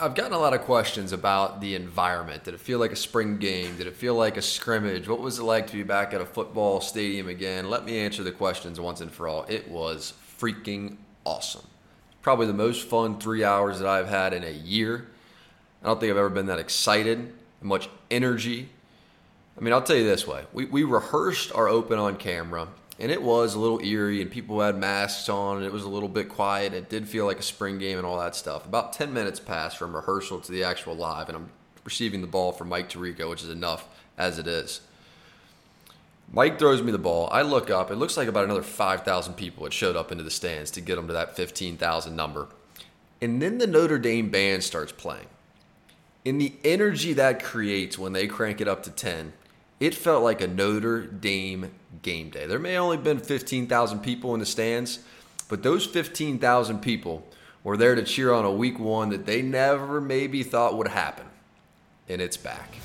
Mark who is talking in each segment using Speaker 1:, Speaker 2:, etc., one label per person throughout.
Speaker 1: I've gotten a lot of questions about the environment. Did it feel like a spring game? Did it feel like a scrimmage? What was it like to be back at a football stadium again? Let me answer the questions once and for all. It was freaking awesome. Probably the most fun three hours that I've had in a year. I don't think I've ever been that excited, much energy. I mean, I'll tell you this way we, we rehearsed our open on camera and it was a little eerie and people had masks on and it was a little bit quiet. It did feel like a spring game and all that stuff. About 10 minutes passed from rehearsal to the actual live and i'm receiving the ball from mike tirico which is enough as it is. Mike throws me the ball. I look up. It looks like about another 5000 people had showed up into the stands to get them to that 15000 number. And then the notre dame band starts playing. In the energy that creates when they crank it up to 10 it felt like a Notre Dame game day. There may only been 15,000 people in the stands, but those 15,000 people were there to cheer on a week one that they never maybe thought would happen. And it's back.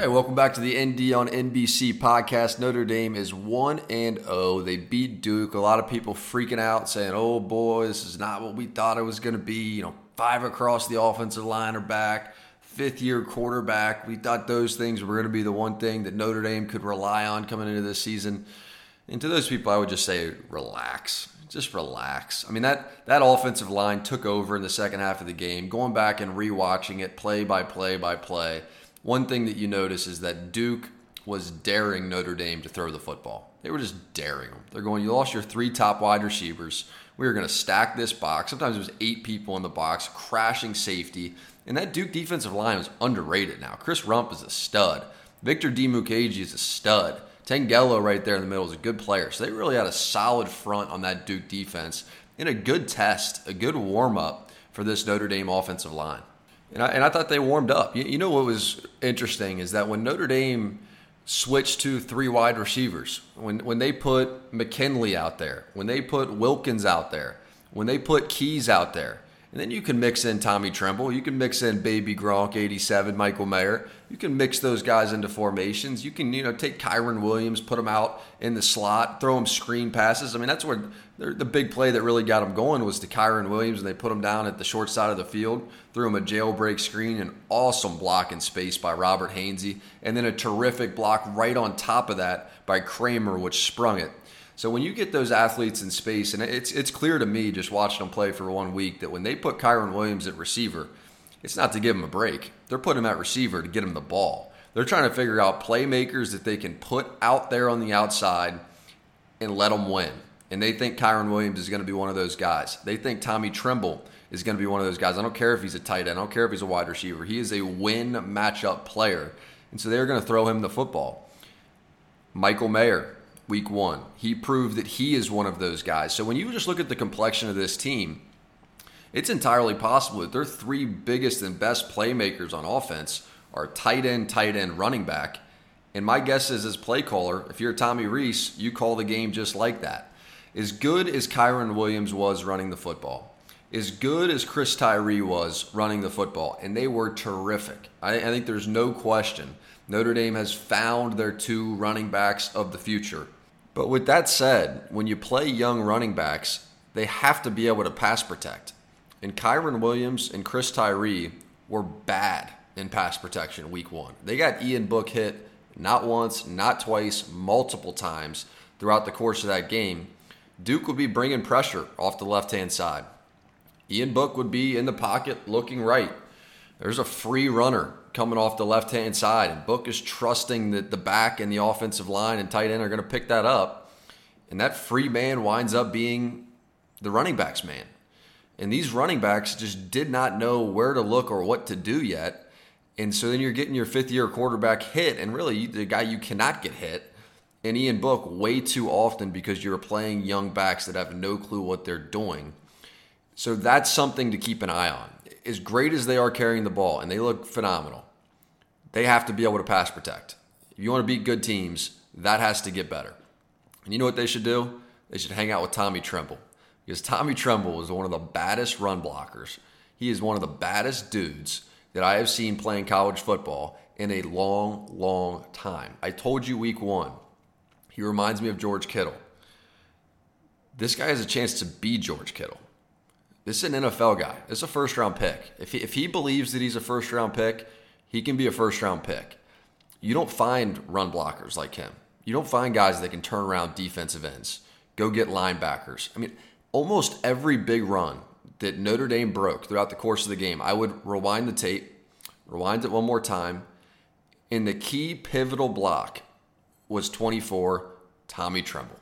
Speaker 1: Okay, welcome back to the ND on NBC podcast. Notre Dame is 1 and 0. They beat Duke. A lot of people freaking out saying, "Oh boy, this is not what we thought it was going to be." You know, five across the offensive line are back. Fifth year quarterback. We thought those things were going to be the one thing that Notre Dame could rely on coming into this season. And to those people, I would just say, relax. Just relax. I mean that that offensive line took over in the second half of the game. Going back and rewatching it play by play by play one thing that you notice is that Duke was daring Notre Dame to throw the football. They were just daring them. They're going, you lost your three top wide receivers. We are going to stack this box. Sometimes it was eight people in the box, crashing safety. And that Duke defensive line was underrated now. Chris Rumph is a stud. Victor Dimukeje is a stud. Tangelo right there in the middle is a good player. So they really had a solid front on that Duke defense in a good test, a good warm up for this Notre Dame offensive line. And I, and I thought they warmed up. You, you know what was interesting is that when Notre Dame switched to three wide receivers, when, when they put McKinley out there, when they put Wilkins out there, when they put Keys out there, and then you can mix in Tommy Tremble. You can mix in Baby Gronk, 87, Michael Mayer. You can mix those guys into formations. You can, you know, take Kyren Williams, put him out in the slot, throw him screen passes. I mean, that's where the big play that really got him going was to Kyren Williams, and they put him down at the short side of the field, threw him a jailbreak screen, an awesome block in space by Robert Hainsey, and then a terrific block right on top of that by Kramer, which sprung it. So when you get those athletes in space, and it's it's clear to me just watching them play for one week that when they put Kyren Williams at receiver, it's not to give him a break. They're putting him at receiver to get him the ball. They're trying to figure out playmakers that they can put out there on the outside and let them win. And they think Kyren Williams is going to be one of those guys. They think Tommy Tremble is going to be one of those guys. I don't care if he's a tight end. I don't care if he's a wide receiver. He is a win matchup player. And so they're going to throw him the football. Michael Mayer, week one. He proved that he is one of those guys. So when you just look at the complexion of this team, it's entirely possible that their three biggest and best playmakers on offense are tight end, tight end, running back. And my guess is, as play caller, if you're Tommy Rees, you call the game just like that. As good as Kyren Williams was running the football, as good as Chris Tyree was running the football, and they were terrific. I, I think there's no question Notre Dame has found their two running backs of the future but with that said, when you play young running backs, they have to be able to pass protect. And Kyren Williams and Chris Tyree were bad in pass protection week one. They got Ian Book hit not once, not twice, multiple times throughout the course of that game. Duke would be bringing pressure off the left hand side. Ian Book would be in the pocket looking right. There's a free runner coming off the left hand side, and Book is trusting that the back and the offensive line and tight end are going to pick that up. And that free man winds up being the running back's man. And these running backs just did not know where to look or what to do yet. And so then you're getting your fifth year quarterback hit, and really the guy you cannot get hit, and Ian Book way too often because you're playing young backs that have no clue what they're doing. So that's something to keep an eye on. As great as they are carrying the ball, and they look phenomenal, they have to be able to pass protect. If you want to beat good teams, that has to get better. And you know what they should do? They should hang out with Tommy Tremble because Tommy Tremble is one of the baddest run blockers. He is one of the baddest dudes that I have seen playing college football in a long, long time. I told you week one, he reminds me of George Kittle. This guy has a chance to be George Kittle. This is an NFL guy. This is a first round pick. If he, if he believes that he's a first round pick, he can be a first round pick. You don't find run blockers like him. You don't find guys that can turn around defensive ends, go get linebackers. I mean, almost every big run that Notre Dame broke throughout the course of the game, I would rewind the tape, rewind it one more time, and the key pivotal block was 24 Tommy Tremble.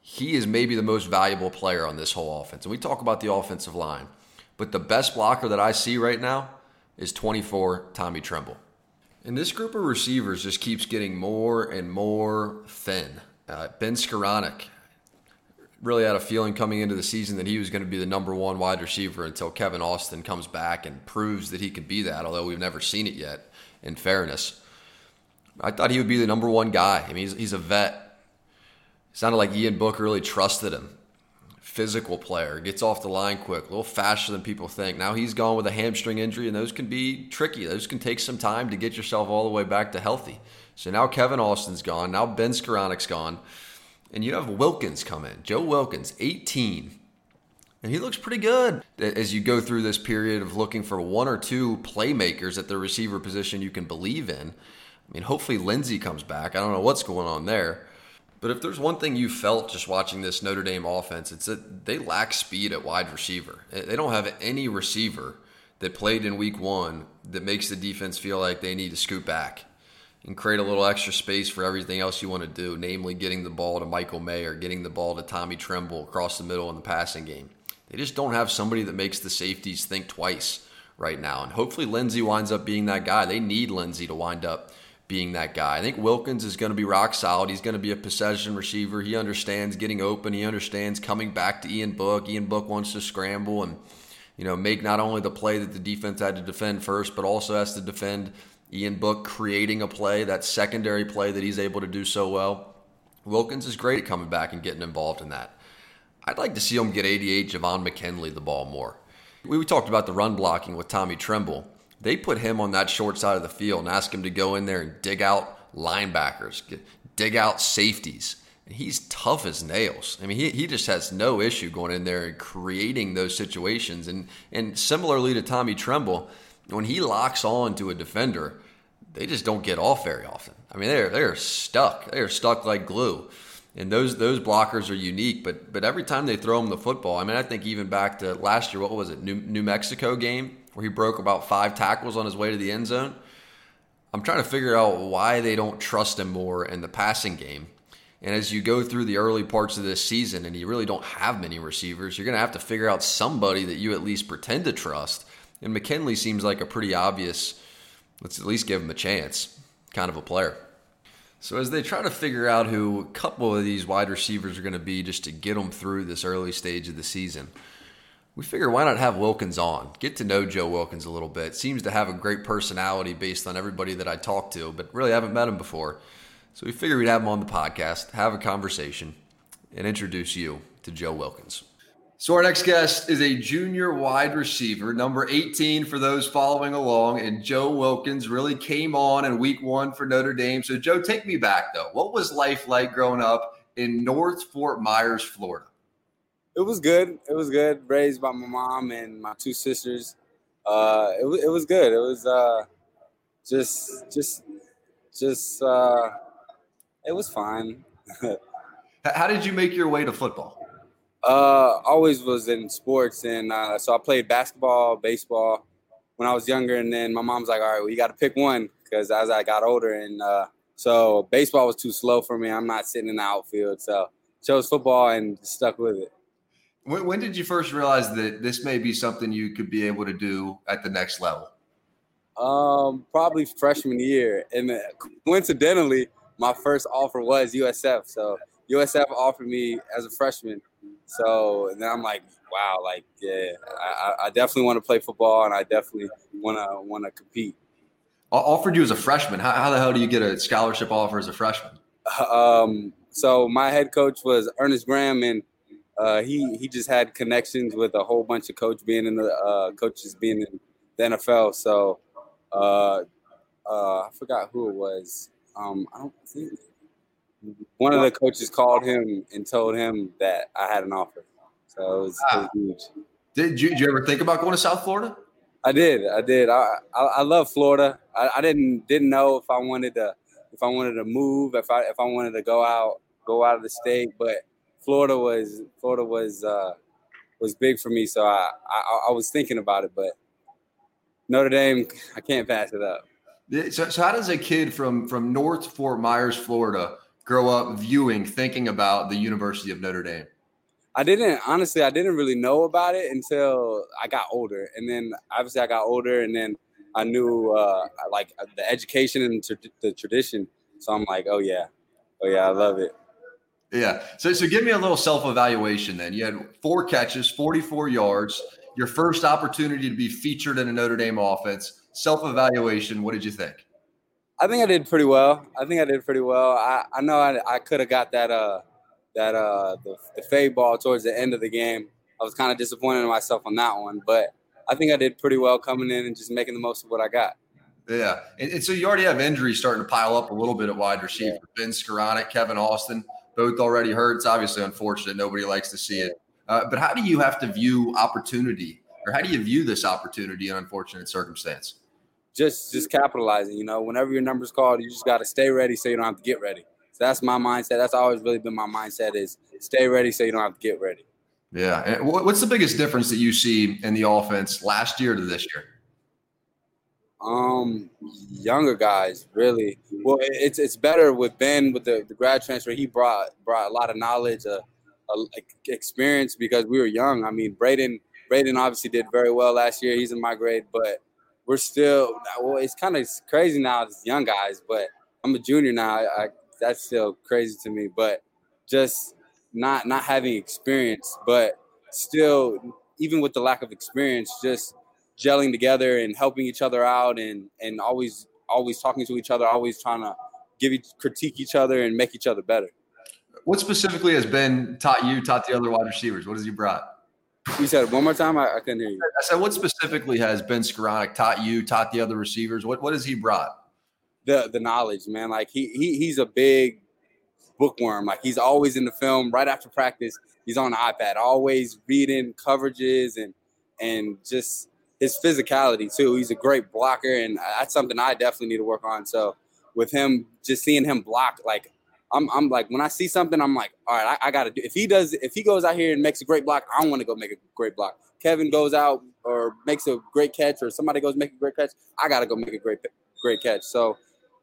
Speaker 1: He is maybe the most valuable player on this whole offense. And we talk about the offensive line, but the best blocker that I see right now is 24 Tommy Tremble. And this group of receivers just keeps getting more and more thin. Uh, ben Skowronek really had a feeling coming into the season that he was going to be the number one wide receiver until Kevin Austin comes back and proves that he can be that, although we've never seen it yet, in fairness. I thought he would be the number one guy. I mean, he's, he's a vet. Sounded like Ian Book really trusted him. Physical player, gets off the line quick, a little faster than people think. Now he's gone with a hamstring injury, and those can be tricky. Those can take some time to get yourself all the way back to healthy. So now Kevin Austin's gone. Now Ben Skowronek's gone. And you have Wilkins come in. Joe Wilkins, 18. And he looks pretty good as you go through this period of looking for one or two playmakers at the receiver position you can believe in. I mean, hopefully Lenzy comes back. I don't know what's going on there. But if there's one thing you felt just watching this Notre Dame offense, it's that they lack speed at wide receiver. They don't have any receiver that played in week one that makes the defense feel like they need to scoot back and create a little extra space for everything else you want to do, namely getting the ball to Michael Mayer, or getting the ball to Tommy Tremble across the middle in the passing game. They just don't have somebody that makes the safeties think twice right now. And hopefully Lenzy winds up being that guy. They need Lenzy to wind up being that guy. I think Wilkins is going to be rock solid. He's going to be a possession receiver. He understands getting open. He understands coming back to Ian Book. Ian Book wants to scramble and you know make not only the play that the defense had to defend first, but also has to defend Ian Book creating a play, that secondary play that he's able to do so well. Wilkins is great at coming back and getting involved in that. I'd like to see him get 88 Javon McKinley the ball more. We talked about the run blocking with Tommy Tremble. They put him on that short side of the field and ask him to go in there and dig out linebackers, dig out safeties. And he's tough as nails. I mean, he, he just has no issue going in there and creating those situations. And, and similarly to Tommy Tremble, when he locks on to a defender, they just don't get off very often. I mean, they're they're stuck. They're stuck like glue. And those those blockers are unique, but but every time they throw him the football, I mean, I think even back to last year, what was it, New, New Mexico game where he broke about five tackles on his way to the end zone. I'm trying to figure out why they don't trust him more in the passing game. And as you go through the early parts of this season, and you really don't have many receivers, you're going to have to figure out somebody that you at least pretend to trust and McKinley seems like a pretty obvious, let's at least give him a chance, kind of a player. So as they try to figure out who a couple of these wide receivers are going to be just to get them through this early stage of the season, we figure why not have Wilkins on? Get to know Joe Wilkins a little bit. Seems to have a great personality based on everybody that I talked to, but really haven't met him before. So we figured we'd have him on the podcast, have a conversation, and introduce you to Joe Wilkins. So our next guest is a junior wide receiver, number 18 for those following along. And Joe Wilkins really came on in week one for Notre Dame. So Joe, take me back though. What was life like growing up in North Fort Myers, Florida?
Speaker 2: It was good. It was good. Raised by my mom and my two sisters. Uh, it, it was good. It was uh, just just just uh, it was fine.
Speaker 1: How did you make your way to football?
Speaker 2: Uh, always was in sports, and uh, so I played basketball, baseball when I was younger, and then my mom's like, "All right, well, you got to pick one," because as I got older, and uh, so baseball was too slow for me. I'm not sitting in the outfield, so chose football and stuck with it.
Speaker 1: When, when did you first realize that this may be something you could be able to do at the next level?
Speaker 2: Um, probably freshman year, and coincidentally, my first offer was USF. So USF offered me as a freshman. So and then I'm like, wow, like yeah, I, I definitely want to play football, and I definitely want to want to compete.
Speaker 1: Offered you as a freshman. How, how, the hell do you get a scholarship offer as a freshman?
Speaker 2: Um, so my head coach was Ernest Graham, and uh, he he just had connections with a whole bunch of coach being in the uh, coaches being in the NFL. So uh, uh, I forgot who it was. Um, I don't think one of the coaches called him and told him that I had an offer. So it was, ah. it was huge.
Speaker 1: Did you, did you ever think about going to South Florida?
Speaker 2: I did. I did. I I, I love Florida. I, I, didn't didn't know if I wanted to if I wanted to move if I if I wanted to go out go out of the state, but Florida was Florida was uh, was big for me. So I, I I was thinking about it, but Notre Dame I can't pass it up.
Speaker 1: So, so how does a kid from from North Fort Myers, Florida, grow up viewing, thinking about the University of Notre Dame?
Speaker 2: I didn't honestly. I didn't really know about it until I got older, and then obviously I got older, and then I knew uh, like the education and the tradition. So I'm like, oh yeah, oh yeah, I love it.
Speaker 1: Yeah. So so give me a little self evaluation. Then you had four catches, 44 yards. Your first opportunity to be featured in a Notre Dame offense. Self evaluation. What did you think?
Speaker 2: I think I did pretty well. I think I did pretty well. I, I know I, I could have got that uh that uh the, the fade ball towards the end of the game. I was kind of disappointed in myself on that one, but I think I did pretty well coming in and just making the most of what I got.
Speaker 1: Yeah, and, and so you already have injuries starting to pile up a little bit at wide receiver. Yeah. Ben Skowronek, Kevin Austin, both already hurt. It's obviously unfortunate. Nobody likes to see it. Uh, but how do you have to view opportunity, or how do you view this opportunity in unfortunate circumstance?
Speaker 2: Just just capitalizing. You know, whenever your number's called, you just got to stay ready so you don't have to get ready. So that's my mindset. That's always really been my mindset: is stay ready so you don't have to get ready.
Speaker 1: Yeah. And what's the biggest difference that you see in the offense last year to this year?
Speaker 2: Um, younger guys, really. Well, it's it's better with Ben with the, the grad transfer. He brought brought a lot of knowledge, uh, uh, experience because we were young. I mean, Braden Braden obviously did very well last year. He's in my grade, but we're still well. It's kind of crazy now as young guys, but I'm a junior now. I, that's still crazy to me. But just not not having experience, but still, even with the lack of experience, just gelling together and helping each other out, and and always always talking to each other, always trying to give each, critique each other and make each other better.
Speaker 1: What specifically has Ben taught you, taught the other wide receivers? What has he brought?
Speaker 2: You said one more time. I, I, couldn't hear you.
Speaker 1: I said, what specifically has Ben Skowronek taught you, taught the other receivers? What what has he brought?
Speaker 2: The the knowledge, man. Like he he he's a big bookworm. Like he's always in the film. Right after practice, he's on the iPad, always reading coverages and and just his physicality too. He's a great blocker, and that's something I definitely need to work on. So with him, just seeing him block like I'm, I'm like when I see something, I'm like, all right, I, I got to do. If he does, if he goes out here and makes a great block, I want to go make a great block. Kevin goes out or makes a great catch, or somebody goes make a great catch, I got to go make a great great catch. So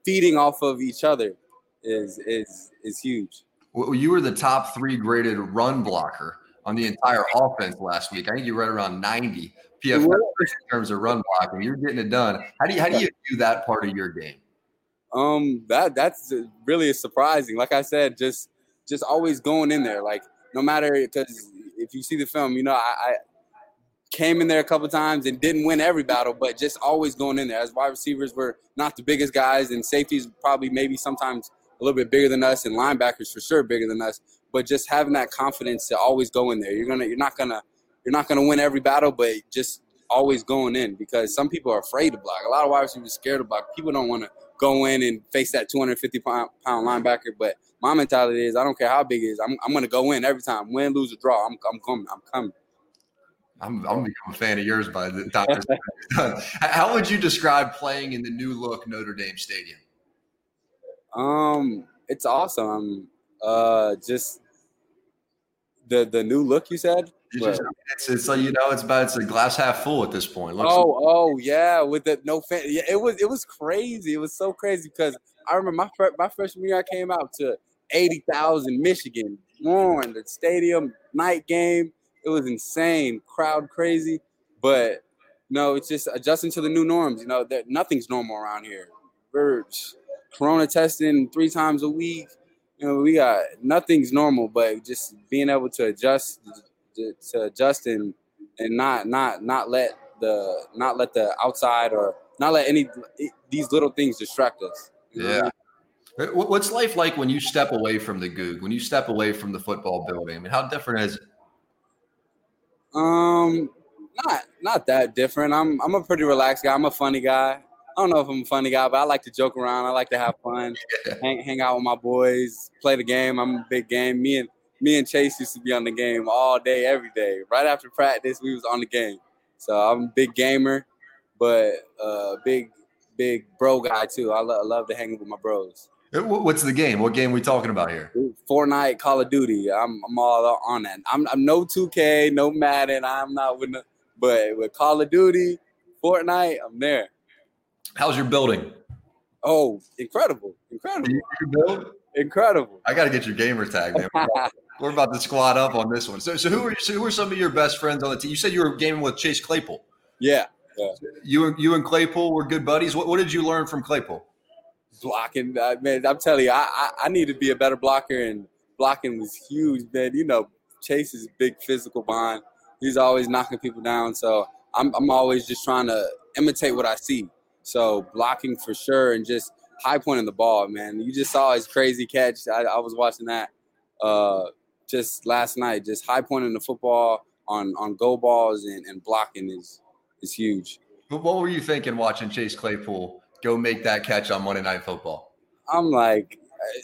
Speaker 2: feeding off of each other is is is huge.
Speaker 1: Well, you were the top three graded run blocker on the entire offense last week. I think you read around 90 PFF in terms of run blocking. You're getting it done. How do you how do you do that part of your game?
Speaker 2: Um, that that's really surprising. Like I said, just just always going in there. Like no matter because if you see the film, you know I, I came in there a couple times and didn't win every battle, but just always going in there. As wide receivers, we're not the biggest guys, and safeties probably maybe sometimes a little bit bigger than us, and linebackers for sure bigger than us. But just having that confidence to always go in there. You're gonna, you're not gonna, you're not gonna win every battle, but just always going in because some people are afraid to block. A lot of wide receivers scared to block. People don't want to go in and face that 250 pound, pound linebacker. But my mentality is I don't care how big it is. I'm, I'm going to go in every time, win, lose, or draw. I'm, I'm coming. I'm coming.
Speaker 1: I'm, I'm becoming a fan of yours by the time this is done. How would you describe playing in the new look Notre Dame Stadium?
Speaker 2: Um, it's awesome. Uh, just the the new look you said.
Speaker 1: Just, it's, it's like you know, it's about it's a glass half full at this point.
Speaker 2: Looks oh, like- oh yeah, with the no fan. Yeah, it was it was crazy. It was so crazy because I remember my my freshman year, I came out to eighty thousand Michigan, in the stadium night game. It was insane, crowd crazy, but no, it's just adjusting to the new norms. You know, that nothing's normal around here. We're corona testing three times a week. You know, we got nothing's normal, but just being able to adjust to adjust and and not not not let the not let the outside or not let any these little things distract us.
Speaker 1: Yeah. What's life like when you step away from the Gug? When you step away from the football building? I mean, how different is it?
Speaker 2: Um, not not that different. I'm I'm a pretty relaxed guy. I'm a funny guy. I don't know if I'm a funny guy, but I like to joke around. I like to have fun, hang, hang out with my boys, play the game. I'm a big game. Me and me and Chase used to be on the game all day, every day. Right after practice, we was on the game. So I'm a big gamer, but uh, big big bro guy too. I, lo- love to hang with my bros.
Speaker 1: What's the game? What game we talking about here?
Speaker 2: Fortnite, Call of Duty. I'm, I'm all on that. I'm, I'm no 2K, no Madden. I'm not with, the, but with Call of Duty, Fortnite, I'm there.
Speaker 1: How's your building?
Speaker 2: Oh, incredible, incredible. Incredible.
Speaker 1: I got to get your gamer tag, man. We're about to squat up on this one. So, so who are so who are some of your best friends on the team? You said you were gaming with Chase Claypool.
Speaker 2: Yeah, yeah.
Speaker 1: You and you and Claypool were good buddies. What, what did you learn from Claypool?
Speaker 2: blocking. Uh, man, I'm telling you, I, I, I need to be a better blocker, and blocking was huge, man. You know, Chase is a big physical bond. He's always knocking people down, so I'm I'm always just trying to imitate what I see. So blocking for sure, and just high pointing the ball, man. You just saw his crazy catch. I, I was watching that uh, just last night. Just high pointing the football on on go balls and, and blocking is is huge.
Speaker 1: But what were you thinking watching Chase Claypool go make that catch on Monday Night Football?
Speaker 2: I'm like,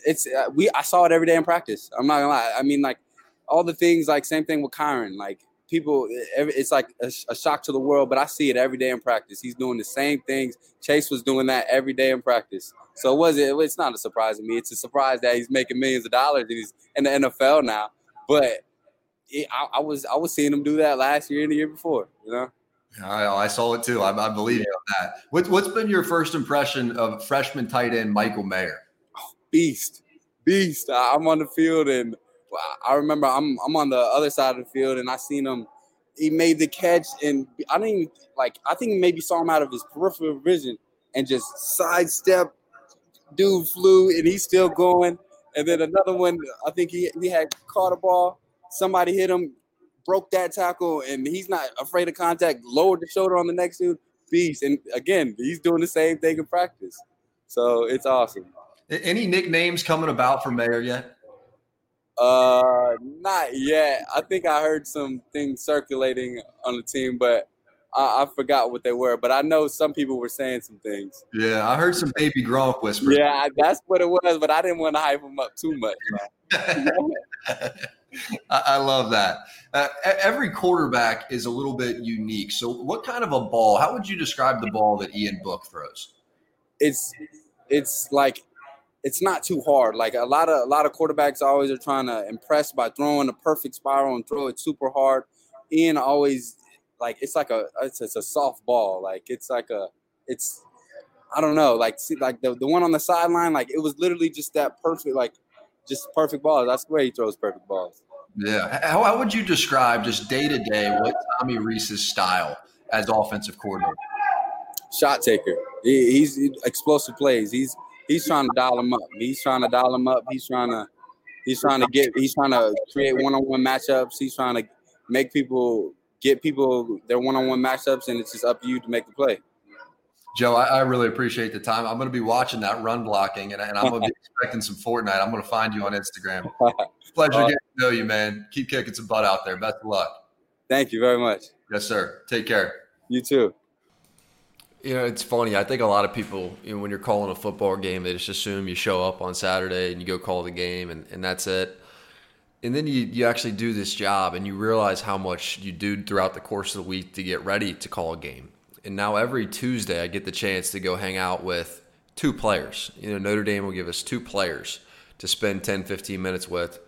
Speaker 2: it's uh, we. I saw it every day in practice. I'm not gonna lie. I mean, like all the things. Like same thing with Kyren. Like people, it's like a, a, shock to the world. But I see it every day in practice. He's doing the same things. Chase was doing that every day in practice. So it was it? It's not a surprise to me. It's a surprise that he's making millions of dollars and he's in the NFL now. But it, I, I was I was seeing him do that last year and the year before. You know.
Speaker 1: I, I saw it too. I, I believe on that. What, what's been your first impression of freshman tight end Michael Mayer?
Speaker 2: Oh, beast, beast. I'm on the field and I remember I'm I'm on the other side of the field and I seen him. He made the catch and I didn't even like. I think maybe saw him out of his peripheral vision and just sidestep. Dude flew and he's still going. And then another one, I think he he had caught a ball. Somebody hit him broke that tackle, and he's not afraid of contact. Lowered the shoulder on the next dude, beast. And again, he's doing the same thing in practice. So it's awesome.
Speaker 1: Any nicknames coming about for Mayer yet?
Speaker 2: Uh, not yet. I think I heard some things circulating on the team, but I, I, forgot what they were. But I know some people were saying some things.
Speaker 1: Yeah, I heard some baby Gronk whispers.
Speaker 2: Yeah, that's what it was, but I didn't want to hype them up too much.
Speaker 1: I love that. Uh, every quarterback is a little bit unique. So, what kind of a ball? How would you describe the ball that Ian Book throws?
Speaker 2: It's it's like it's not too hard. Like a lot of a lot of quarterbacks always are trying to impress by throwing a perfect spiral and throw it super hard. Ian always like it's like a it's, it's a soft ball. Like it's like a it's I don't know. Like see like the the one on the sideline. Like it was literally just that perfect like just perfect balls. That's the way he throws perfect balls.
Speaker 1: Yeah. How, how would you describe just day to day what Tommy Rees's style as offensive coordinator?
Speaker 2: Shot taker. He, he's explosive plays. He's he's trying to dial him up. He's trying to dial him up. He's trying to he's trying to get he's trying to create one on one matchups. He's trying to make people get people their one on one matchups, and it's just up to you to make the play.
Speaker 1: Joe, I, I, really appreciate the time. I'm going to be watching that run blocking, and, and I'm going to be expecting some Fortnite. I'm going to find you on Instagram. Pleasure uh, getting to know you, man. Keep kicking some butt out there. Best of luck.
Speaker 2: Thank you very much.
Speaker 1: Yes, sir. Take care.
Speaker 2: You too.
Speaker 1: You know, it's funny. I think a lot of people, you know, when you're calling a football game, they just assume you show up on Saturday and you go call the game and, and that's it. And then you, you actually do this job and you realize how much you do throughout the course of the week to get ready to call a game. And now every Tuesday, I get the chance to go hang out with two players. You know, Notre Dame will give us two players to spend 10, 15 minutes with.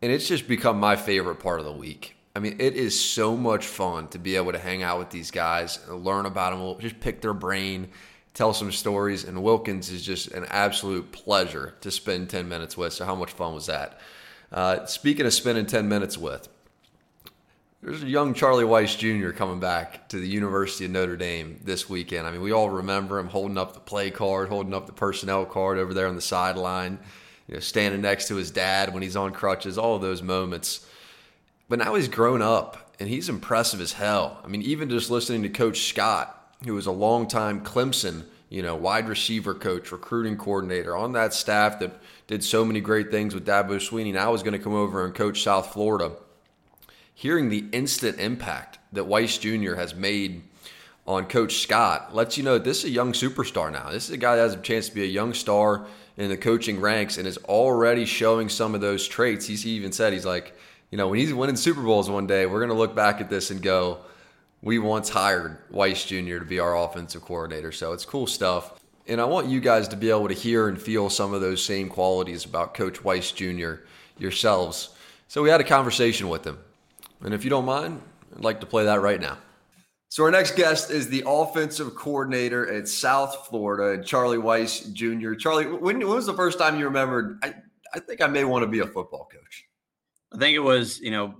Speaker 1: And it's just become my favorite part of the week. I mean, it is so much fun to be able to hang out with these guys, learn about them, just pick their brain, tell some stories. And Wilkins is just an absolute pleasure to spend 10 minutes with. So, how much fun was that? Uh, speaking of spending 10 minutes with, there's a young Charlie Weis Jr. coming back to the University of Notre Dame this weekend. I mean, we all remember him holding up the play card, holding up the personnel card over there on the sideline, you know, standing next to his dad when he's on crutches, all of those moments. But now he's grown up and he's impressive as hell. I mean, even just listening to Coach Scott, who was a longtime Clemson, you know, wide receiver coach, recruiting coordinator on that staff that did so many great things with Dabo Swinney. Now he's going to come over and coach South Florida. Hearing the instant impact that Weis Jr. has made on Coach Scott lets you know this is a young superstar now. This is a guy that has a chance to be a young star in the coaching ranks and is already showing some of those traits. He's, he even said, he's like, you know, when he's winning Super Bowls one day, we're going to look back at this and go, we once hired Weis Jr. to be our offensive coordinator. So it's cool stuff. And I want you guys to be able to hear and feel some of those same qualities about Coach Weis Jr. yourselves. So we had a conversation with him. And if you don't mind, I'd like to play that right now. So our next guest is the offensive coordinator at South Florida, Charlie Weis Jr. Charlie, when, when was the first time you remembered? I, I think I may want to be a football coach.
Speaker 3: I think it was, you know,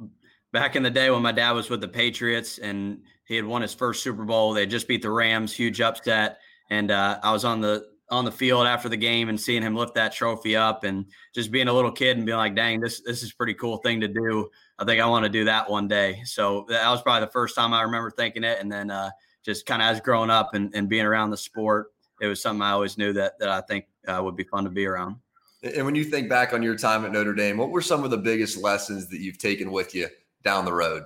Speaker 3: back in the day when my dad was with the Patriots and he had won his first Super Bowl. They just beat the Rams, huge upset, and uh, I was on the on the field after the game and seeing him lift that trophy up and just being a little kid and being like, "Dang, this this is pretty cool thing to do." I think I want to do that one day. So that was probably the first time I remember thinking it, and then uh, just kind of as growing up and, and being around the sport, it was something I always knew that that I think uh, would be fun to be around.
Speaker 1: And when you think back on your time at Notre Dame, what were some of the biggest lessons that you've taken with you down the road?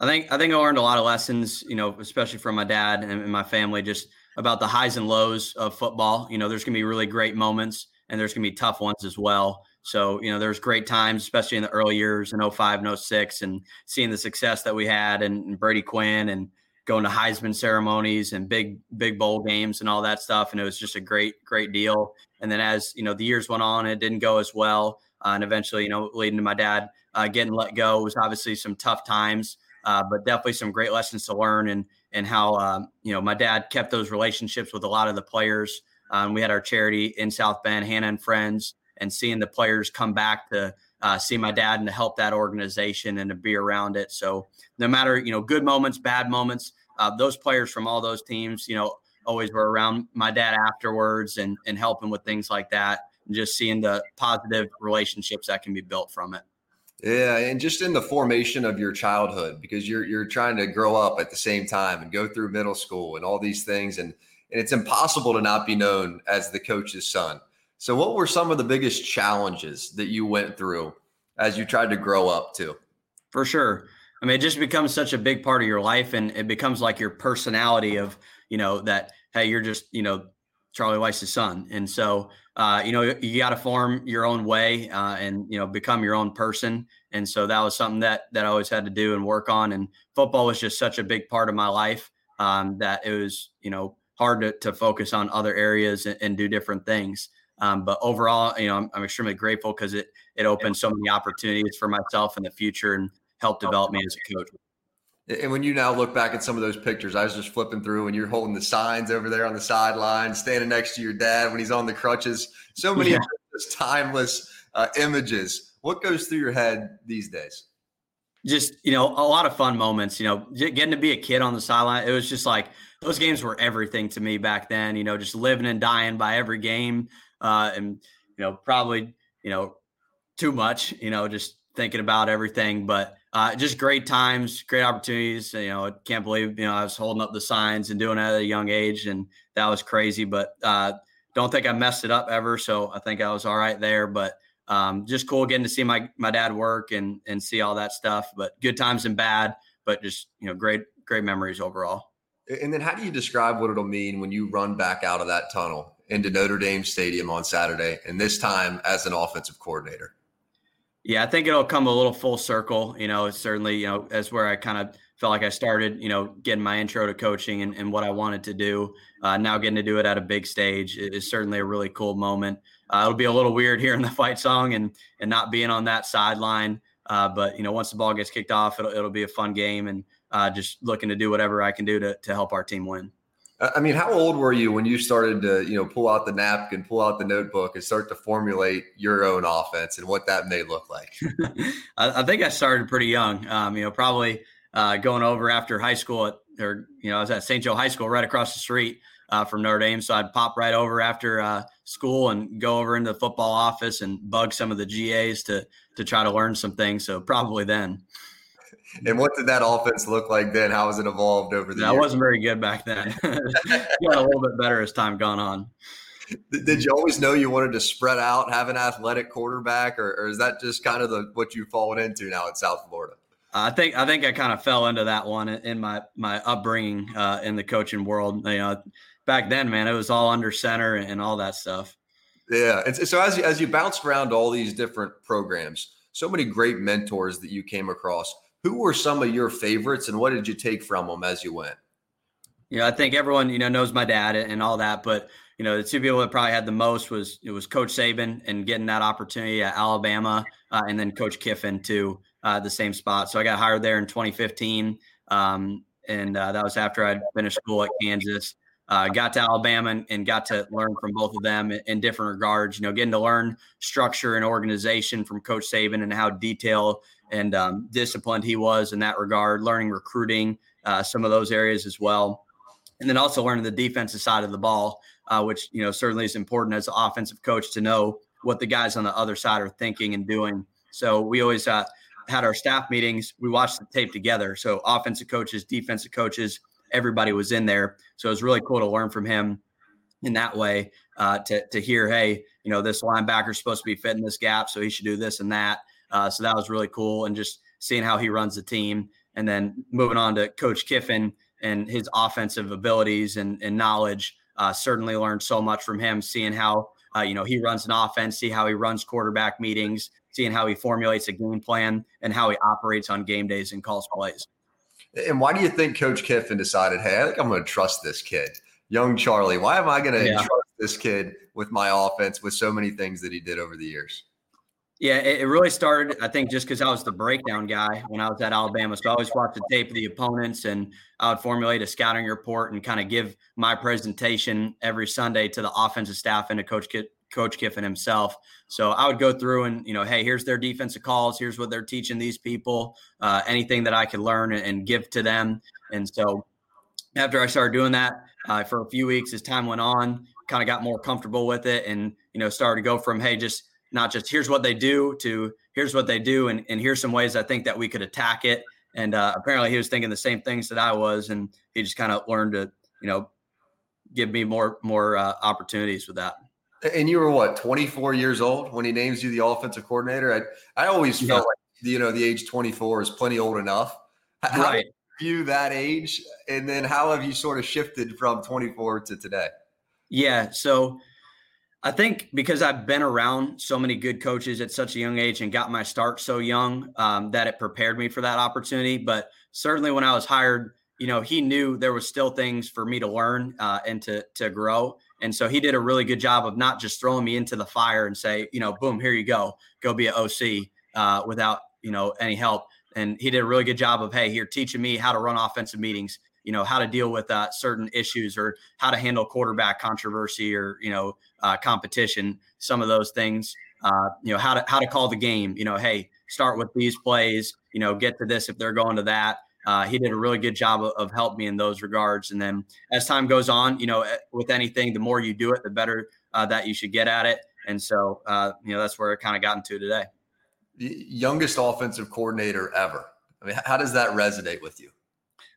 Speaker 3: I think I think I learned a lot of lessons, you know, especially from my dad and my family, just about the highs and lows of football. You know, there's gonna be really great moments and there's gonna be tough ones as well. So, you know, there's great times, especially in the early years in 05 and 06 and seeing the success that we had and, and Brady Quinn and going to Heisman ceremonies and big, big bowl games and all that stuff. And it was just a great, great deal. And then as, you know, the years went on, it didn't go as well. Uh, and eventually, you know, leading to my dad uh, getting let go was obviously some tough times, uh, but definitely some great lessons to learn and, and how, um, you know, my dad kept those relationships with a lot of the players. Um, we had our charity in South Bend, Hannah and Friends, and seeing the players come back to uh, see my dad and to help that organization and to be around it. So no matter you know good moments, bad moments, uh, those players from all those teams, you know, always were around my dad afterwards and and helping with things like that. And just seeing the positive relationships that can be built from it.
Speaker 1: Yeah, and just in the formation of your childhood, because you're you're trying to grow up at the same time and go through middle school and all these things, and and it's impossible to not be known as the coach's son. So, what were some of the biggest challenges that you went through as you tried to grow up too?
Speaker 3: For sure. I mean, it just becomes such a big part of your life, and it becomes like your personality of, you know, that hey, you're just, you know, Charlie Weis's son, and so, uh, you know, you got to form your own way uh, and you know become your own person. And so that was something that that I always had to do and work on. And football was just such a big part of my life um, that it was, you know, hard to, to focus on other areas and, and do different things. Um, but overall, you know, I'm, I'm extremely grateful because it it opened so many opportunities for myself in the future and helped develop me as a coach.
Speaker 1: And when you now look back at some of those pictures, I was just flipping through and you're holding the signs over there on the sideline, standing next to your dad when he's on the crutches. So many yeah. timeless uh, images. What goes through your head these days?
Speaker 3: Just, you know, a lot of fun moments, you know, getting to be a kid on the sideline. It was just like those games were everything to me back then, you know, just living and dying by every game uh, and you know probably you know too much, you know, just thinking about everything. But uh, just great times, great opportunities. You know, I can't believe you know I was holding up the signs and doing it at a young age, and that was crazy. But uh, don't think I messed it up ever, so I think I was all right there. But um, just cool getting to see my my dad work and and see all that stuff. But good times and bad, but just you know great great memories overall.
Speaker 1: And then how do you describe what it'll mean when you run back out of that tunnel into Notre Dame Stadium on Saturday, and this time as an offensive coordinator?
Speaker 3: Yeah, I think it'll come a little full circle. You know, it's certainly, you know, that's where I kind of felt like I started, you know, getting my intro to coaching and, and what I wanted to do. Uh, now getting to do it at a big stage is certainly a really cool moment. Uh, it'll be a little weird hearing the fight song and and not being on that sideline. Uh, but you know, once the ball gets kicked off, it'll it'll be a fun game, and uh, just looking to do whatever I can do to to help our team win.
Speaker 1: I mean, how old were you when you started to, you know, pull out the napkin, pull out the notebook, and start to formulate your own offense and what that may look like?
Speaker 3: I, I, think I started pretty young. Um, you know, probably uh, going over after high school at, or you know, I was at St. Joe High School right across the street uh, from Notre Dame, so I'd pop right over after uh, school and go over into the football office and bug some of the GAs to to try to learn some things. So probably then.
Speaker 1: And what did that offense look like then? How has it evolved over the
Speaker 3: yeah, years? wasn't very good back then. got a little bit better as time gone on.
Speaker 1: Did you always know you wanted to spread out, have an athletic quarterback, or, or is that just kind of the what you've fallen into now in South Florida?
Speaker 3: I think I think I kind of fell into that one in my my upbringing uh, in the coaching world. You know, back then, man, it was all under center and all that stuff.
Speaker 1: Yeah, and so as you, as you bounced around all these different programs, so many great mentors that you came across who were some of your favorites and what did you take from them as you went?
Speaker 3: Yeah, I think everyone, you know, knows my dad and all that, but you know, the two people that probably had the most was it was Coach Saban and getting that opportunity at Alabama, uh, and then Coach Kiffin to uh, the same spot. So I got hired there in 2015, um, and uh, that was after I'd finished school at Kansas. Uh, got to Alabama and, and, got to learn from both of them in, in, different regards. You know, getting to learn structure and organization from Coach Saban and how detailed and um, disciplined he was in that regard, learning recruiting, uh, some of those areas as well. And then also learning the defensive side of the ball, uh, which, you know, certainly is important as an offensive coach to know what the guys on the other side are thinking and doing. So we always uh, had our staff meetings. We watched the tape together. So offensive coaches, defensive coaches, everybody was in there. So it was really cool to learn from him in that way uh, to, to hear, hey, you know, this linebacker is supposed to be fitting this gap, so he should do this and that. Uh, so that was really cool. And just seeing how he runs the team. And then moving on to Coach Kiffin and his offensive abilities and, and knowledge. Uh, certainly learned so much from him, seeing how uh, you know he runs an offense, see how he runs quarterback meetings, seeing how he formulates a game plan, and how he operates on game days and calls plays.
Speaker 1: And why do you think Coach Kiffin decided, hey, I think I'm going to trust this kid, young Charlie? Why am I going to yeah. trust this kid with my offense with so many things that he did over the years?
Speaker 3: Yeah, it, really started, I think, just because I was the breakdown guy when I was at Alabama. So I always watched the tape of the opponents and I would formulate a scouting report and kind of give my presentation every Sunday to the offensive staff and to Coach Coach Kiffin himself. So I would go through and, you know, hey, here's their defensive calls. Here's what they're teaching these people, uh, anything that I could learn and, and, give to them. And so after I started doing that uh, for a few weeks, as time went on, kind of got more comfortable with it and, you know, started to go from, hey, just – not just here's what they do to here's what they do and, and here's some ways I think that we could attack it. And uh, apparently he was thinking the same things that I was, and he just kind of learned to, you know, give me more more uh, opportunities with that.
Speaker 1: And you were what 24 years old when he names you the offensive coordinator. I I always felt like you know the age 24 is plenty old enough. How right. view that age, and then how have you sort of shifted from 24 to today?
Speaker 3: Yeah, so I think because I've been around so many good coaches at such a young age and got my start so young um, that it prepared me for that opportunity. But certainly when I was hired, you know, he knew there was still things for me to learn uh, and to to grow. And so he did a really good job of not just throwing me into the fire and say, you know, boom, here you go, go be an OC uh, without you know any help. And he did a really good job of, hey, here teaching me how to run offensive meetings, you know how to deal with uh, certain issues or how to handle quarterback controversy or you know uh, competition some of those things uh, you know how to how to call the game you know hey start with these plays you know get to this if they're going to that. Uh, he did a really good job of, of helping me in those regards and then as time goes on you know eh, with anything the more you do it the better uh, that you should get at it and so uh, you know that's where it kind of got into today.
Speaker 1: The youngest offensive coordinator ever. I mean how does that resonate with you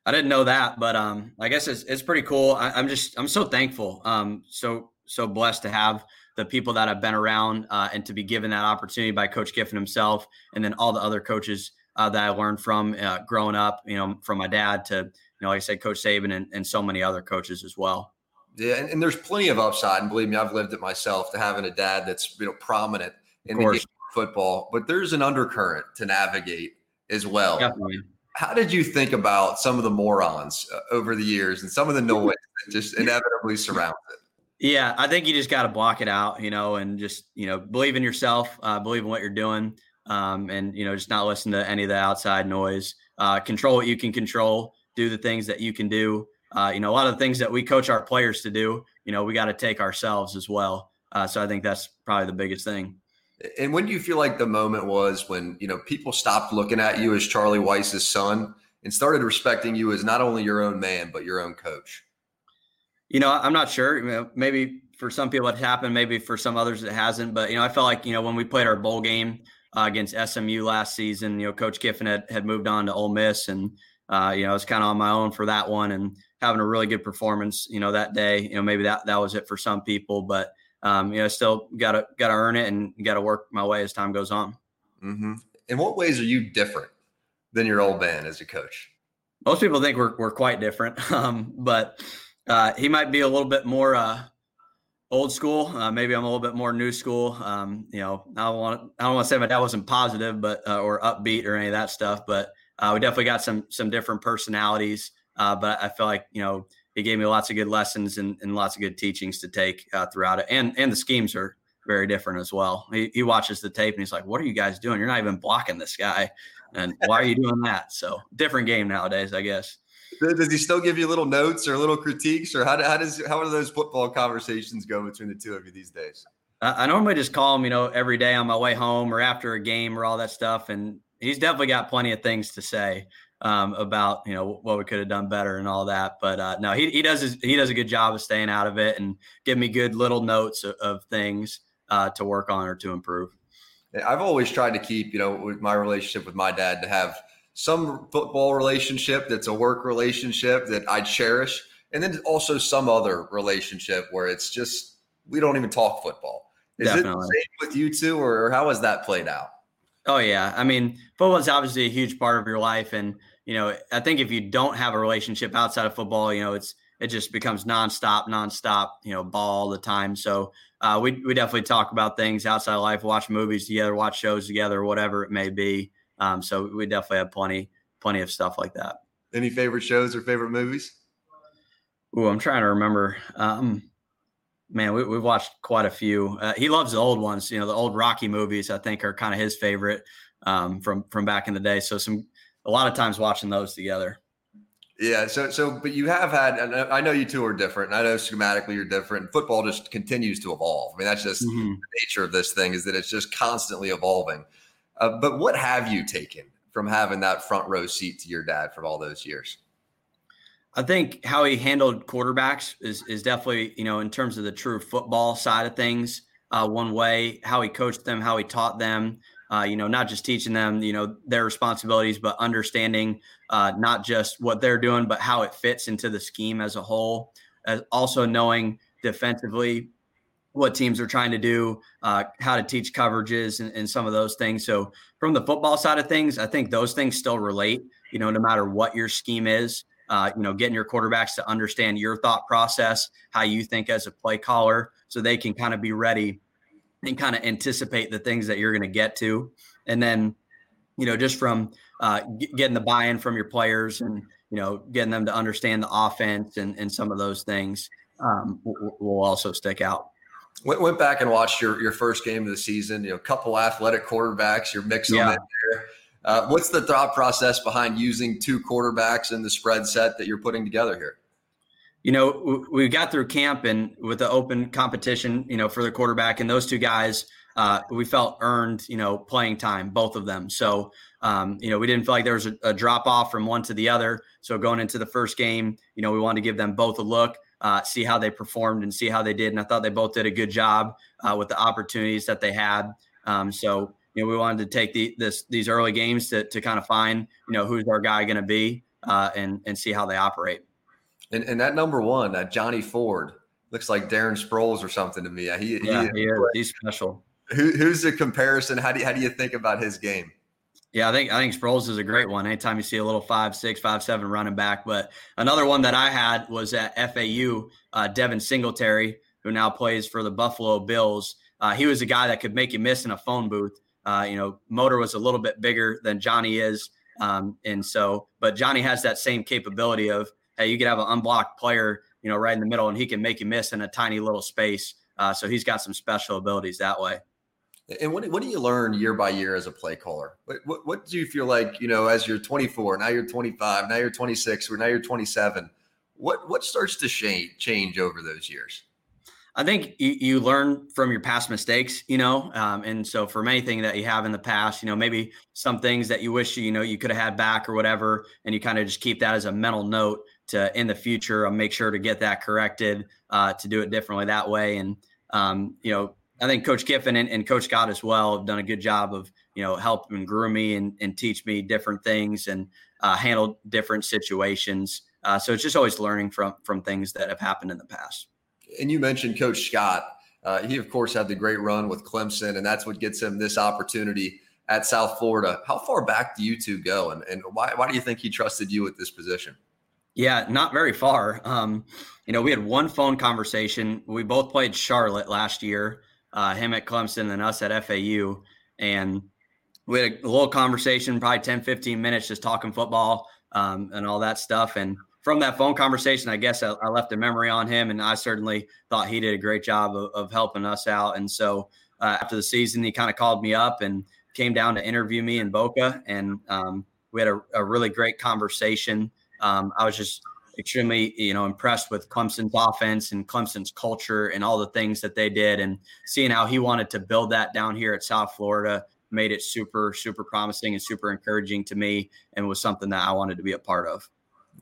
Speaker 3: I didn't know that, but um, I guess it's it's pretty cool. I, am just I'm so thankful, um, so so blessed to have the people that I've been around uh, and to be given that opportunity by Coach Kiffin himself, and then all the other coaches uh, that I learned from uh, growing up, you know, from my dad to, you know, like I said, Coach Saban and, and so many other coaches as well.
Speaker 1: Yeah, and, and, there's plenty of upside, and believe me, I've lived it myself to having a dad that's you know prominent in the game of football. But there's an undercurrent to navigate as well. Definitely. How did you think about some of the morons uh, over the years and some of the noise that just inevitably surrounds it?
Speaker 3: Yeah, I think you just got to block it out, you know, and just you know believe in yourself, uh, believe in what you're doing, um, and you know just not listen to any of the outside noise. Uh, control what you can control. Do the things that you can do. Uh, you know, a lot of the things that we coach our players to do, you know, we got to take ourselves as well. Uh, so I think that's probably the biggest thing.
Speaker 1: And when do you feel like the moment was when you know people stopped looking at you as Charlie Weis's son and started respecting you as not only your own man but your own coach?
Speaker 3: You know, I'm not sure. Maybe for some people it happened, maybe for some others it hasn't. But you know, I felt like you know when we played our bowl game uh, against SMU last season, you know, Coach Kiffin had, had moved on to Ole Miss, and uh, you know, I was kind of on my own for that one and having a really good performance. You know, that day, you know, maybe that that was it for some people, but um, you know, still got to got to earn it and got to work my way as time goes on.
Speaker 1: Mm-hmm. In what ways are you different than your old man as a coach?
Speaker 3: Most people think we're we're quite different, um, but uh, he might be a little bit more uh, old school. Uh, maybe I'm a little bit more new school. Um, you know, I don't want I don't want to say my dad wasn't positive, but uh, or upbeat or any of that stuff. But uh, we definitely got some some different personalities. Uh, but I feel like you know he gave me lots of good lessons and, and lots of good teachings to take uh, throughout it. And and the schemes are very different as well. He, he watches the tape and he's like, "What are you guys doing? You're not even blocking this guy." And why are you doing that? So different game nowadays, I guess.
Speaker 1: Does he still give you little notes or little critiques, or how, how does how do those football conversations go between the two of you these days?
Speaker 3: I, I normally just call him, you know, every day on my way home or after a game or all that stuff, and he's definitely got plenty of things to say um, about you know what we could have done better and all that. But uh, no, he he does his, he does a good job of staying out of it and give me good little notes of, of things uh, to work on or to improve.
Speaker 1: I've always tried to keep you know with my relationship with my dad to have some football relationship that's a work relationship that I cherish, and then also some other relationship where it's just we don't even talk football. Is Definitely. it the same with you two, or how has that played out?
Speaker 3: Oh yeah, I mean, football is obviously a huge part of your life, and you know, I think if you don't have a relationship outside of football, you know, it's it just becomes nonstop, nonstop, you know, ball all the time. So uh, we we definitely talk about things outside of life, watch movies together, watch shows together, whatever it may be. Um, so we definitely have plenty, plenty of stuff like that.
Speaker 1: Any favorite shows or favorite movies?
Speaker 3: Oh, I'm trying to remember. Um, man, we, have watched quite a few. Uh, he loves the old ones. You know, the old Rocky movies. I think are kind of his favorite um, from from back in the day. So some a lot of times watching those together.
Speaker 1: Yeah. So so, but you have had, and I know you two are different. And I know schematically you're different. Football just continues to evolve. I mean, that's just mm-hmm. the nature of this thing is that it's just constantly evolving. Uh, but what have you taken from having that front row seat to your dad for all those years?
Speaker 3: I think how he handled quarterbacks is is definitely you know in terms of the true football side of things. Uh, one way how he coached them, how he taught them. Uh, you know, not just teaching them you know their responsibilities, but understanding uh, not just what they're doing, but how it fits into the scheme as a whole. As also knowing defensively what teams are trying to do, uh, how to teach coverages, and, and, some of those things. So, from the football side of things, I think those things still relate. You know, no matter what your scheme is, uh, you know, getting your quarterbacks to understand your thought process, how you think as a play caller, so they can kind of be ready and kind of anticipate the things that you're going to get to, and then, you know, just from uh, getting the buy-in from your players and you know getting them to understand the offense and, and some of those things um, will, will also stick out.
Speaker 1: Went, went back and watched your, your first game of the season. You know, a couple athletic quarterbacks. You're mixing yeah. there. Uh, what's the thought process behind using two quarterbacks in the spread set that you're putting together here?
Speaker 3: You know, we got through camp and with the open competition, you know, for the quarterback and those two guys, uh, we felt earned, you know, playing time, both of them. So, um, you know, we didn't feel like there was a, a drop off from one to the other. So going into the first game, you know, we wanted to give them both a look uh, see how they performed and see how they did. And I thought they both did a good job uh, with the opportunities that they had. Um, so you know, we wanted to take the, this these early games to to kind of find you know who's our guy going to be uh, and and see how they operate.
Speaker 1: And, and that number one, that Johnny Ford, looks like Darren Sproles or something to me.
Speaker 3: He, yeah, he, he is. He's special.
Speaker 1: Who, who's the comparison? How do you, how do you think about his game?
Speaker 3: Yeah, I think I think Sproles is a great one. Anytime you see a little five, six, five, seven running back. But another one that I had was at FAU, uh, Devin Singletary, who now plays for the Buffalo Bills. Uh, he was a guy that could make you miss in a phone booth. Uh, you know, Motor was a little bit bigger than Johnny is, um, and so, but Johnny has that same capability of hey, you could have an unblocked player, you know, right in the middle, and he can make you miss in a tiny little space. Uh, so he's got some special abilities that way.
Speaker 1: And what, what do you learn year by year as a play caller? What, what, what, do you feel like, you know, as you're 24, now you're 25, now you're 26, or now you're 27? What, what starts to change, change over those years?
Speaker 3: I think you, you learn from your past mistakes, you know, um, and so from anything that you have in the past, you know, maybe some things that you wish you know you could have had back or whatever, and you kind of just keep that as a mental note to in the future. I'll make sure to get that corrected, uh, to do it differently that way, and um, you know, I think Coach Kiffin and, and, Coach Scott as well have done a good job of you know helping groom me and, and teach me different things and uh, handle different situations. Uh, so it's just always learning from from things that have happened in the past.
Speaker 1: And you mentioned Coach Scott. Uh, he of course had the great run with Clemson, and that's what gets him this opportunity at South Florida. How far back do you two go, and, and why why do you think he trusted you with this position?
Speaker 3: Yeah, not very far. Um, you know, we had one phone conversation. We both played Charlotte last year uh, him at Clemson and us at FAU. And we had a little conversation, probably 10, 15 minutes, just talking football um, and all that stuff. And from that phone conversation, I guess I, I, left a memory on him. And I certainly thought he did a great job of, of helping us out. And so uh, after the season, he kind of called me up and came down to interview me in Boca. And um, we had a, a, really great conversation. Um, I was just extremely, you know, impressed with Clemson's offense and Clemson's culture and all the things that they did, and seeing how he wanted to build that down here at South Florida made it super, super promising and super encouraging to me, and was something that I wanted to be a part of.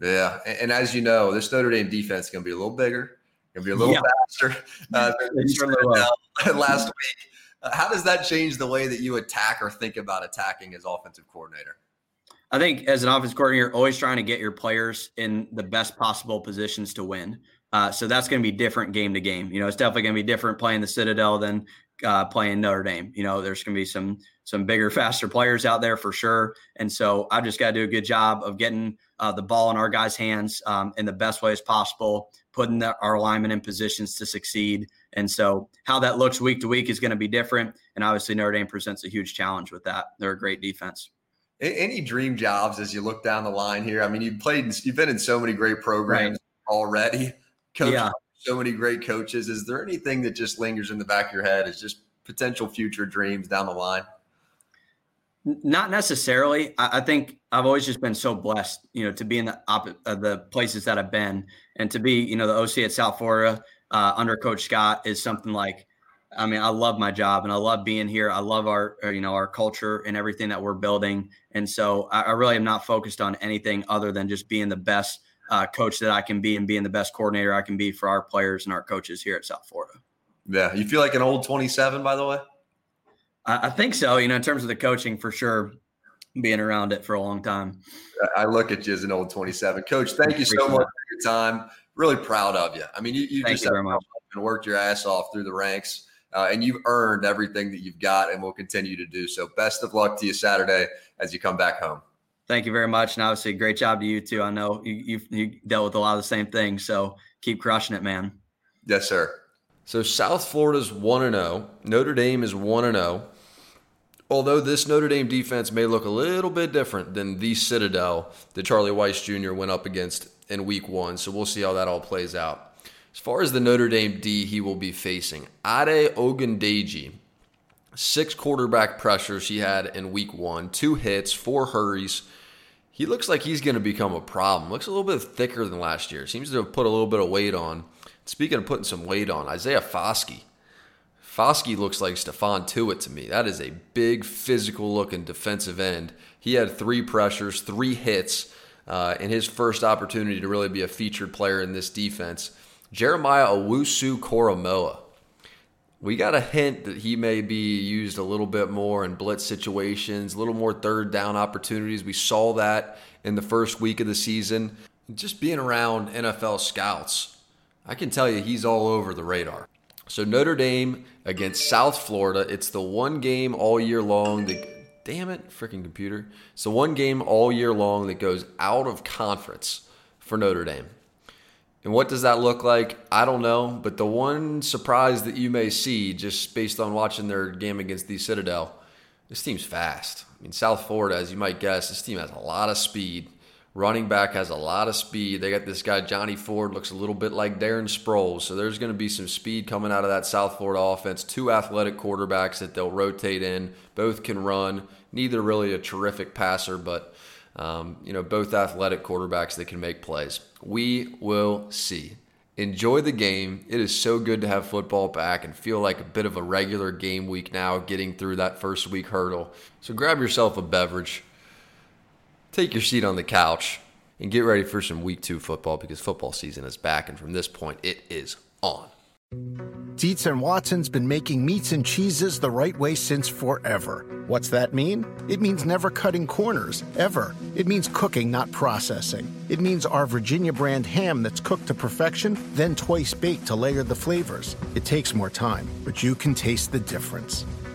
Speaker 1: Yeah, and, and as you know, this Notre Dame defense is going to be a little bigger, going to be a little yeah. faster. Uh, last week, uh, how does that change the way that you attack or think about attacking as offensive coordinator?
Speaker 3: I think as an offense coordinator, you're always trying to get your players in the best possible positions to win. Uh, so that's going to be different game to game. You know, it's definitely going to be different playing the Citadel than uh, playing Notre Dame. You know, there's going to be some some bigger, faster players out there for sure. And so I've just got to do a good job of getting uh, the ball in our guys' hands um, in the best ways possible, putting the, our alignment in positions to succeed. And so how that looks week to week is going to be different. And obviously Notre Dame presents a huge challenge with that. They're a great defense.
Speaker 1: Any dream jobs as you look down the line here? I mean, you've played, you've been in so many great programs right. already, coached yeah. so many great coaches. Is there anything that just lingers in the back of your head Is just potential future dreams down the line?
Speaker 3: Not necessarily. I, think I've always just been so blessed, you know, to be in the op- uh, the places that I've been, and to be, you know, the OC at South Florida uh, under Coach Scott is something like I mean, I love my job and I love being here. I love our, uh, you know, our culture and everything that we're building. And so I, I really am not focused on anything other than just being the best uh, coach that I can be and being the best coordinator I can be for our players and our coaches here at South Florida.
Speaker 1: Yeah. You feel like an old 27, by the way?
Speaker 3: I, I think so. You know, in terms of the coaching, for sure, being around it for a long time.
Speaker 1: I look at you as an old 27. Coach, thank you so much for your time. Really proud of you. I mean, you, you just you have worked your ass off through the ranks uh, and you've earned everything that you've got and will continue to do so. Best of luck to you Saturday as you come back home.
Speaker 3: Thank you very much, and obviously, great job to you too. I know you you've, you dealt with a lot of the same things, so keep crushing it, man.
Speaker 1: Yes, sir. So South Florida's one and zero. Oh. Notre Dame is one and zero. Oh. Although this Notre Dame defense may look a little bit different than the Citadel that Charlie Weis Jr. went up against in Week One, so we'll see how that all plays out. As far as the Notre Dame D he will be facing, Ade Ogundeji, six quarterback pressures he had in week one, two hits, four hurries. He looks like he's going to become a problem. Looks a little bit thicker than last year. Seems to have put a little bit of weight on. Speaking of putting some weight on, Isaiah Foskey. Foskey looks like Stephon Tuitt to me. That is a big, physical looking defensive end. He had three pressures, three hits uh, in his first opportunity to really be a featured player in this defense. Jeremiah Owusu Koramoah. We got a hint that he may be used a little bit more in blitz situations, a little more third down opportunities. We saw that in the first week of the season. Just being around NFL scouts, I can tell you he's all over the radar. So Notre Dame against South Florida, it's the one game all year long that Damn it, freaking computer. It's the one game all year long that goes out of conference for Notre Dame. And what does that look like? I don't know. But the one surprise that you may see just based on watching their game against the Citadel, this team's fast. I mean, South Florida, as you might guess, this team has a lot of speed. Running back has a lot of speed. They got this guy, Johnny Ford, looks a little bit like Darren Sproles. So there's going to be some speed coming out of that South Florida offense. Two athletic quarterbacks that they'll rotate in. Both can run. Neither really a terrific passer, but um, you know, both athletic quarterbacks that can make plays. We will see. Enjoy the game. It is so good to have football back and feel like a bit of a regular game week now, getting through that first week hurdle. So grab yourself a beverage, take your seat on the couch, and get ready for some week two football because football season is back. And from this point, it is on.
Speaker 4: Dietz and Watson's been making meats and cheeses the right way since forever. What's that mean? It means never cutting corners, ever. It means cooking, not processing. It means our Virginia brand ham that's cooked to perfection, then twice baked to layer the flavors. It takes more time, but you can taste the difference.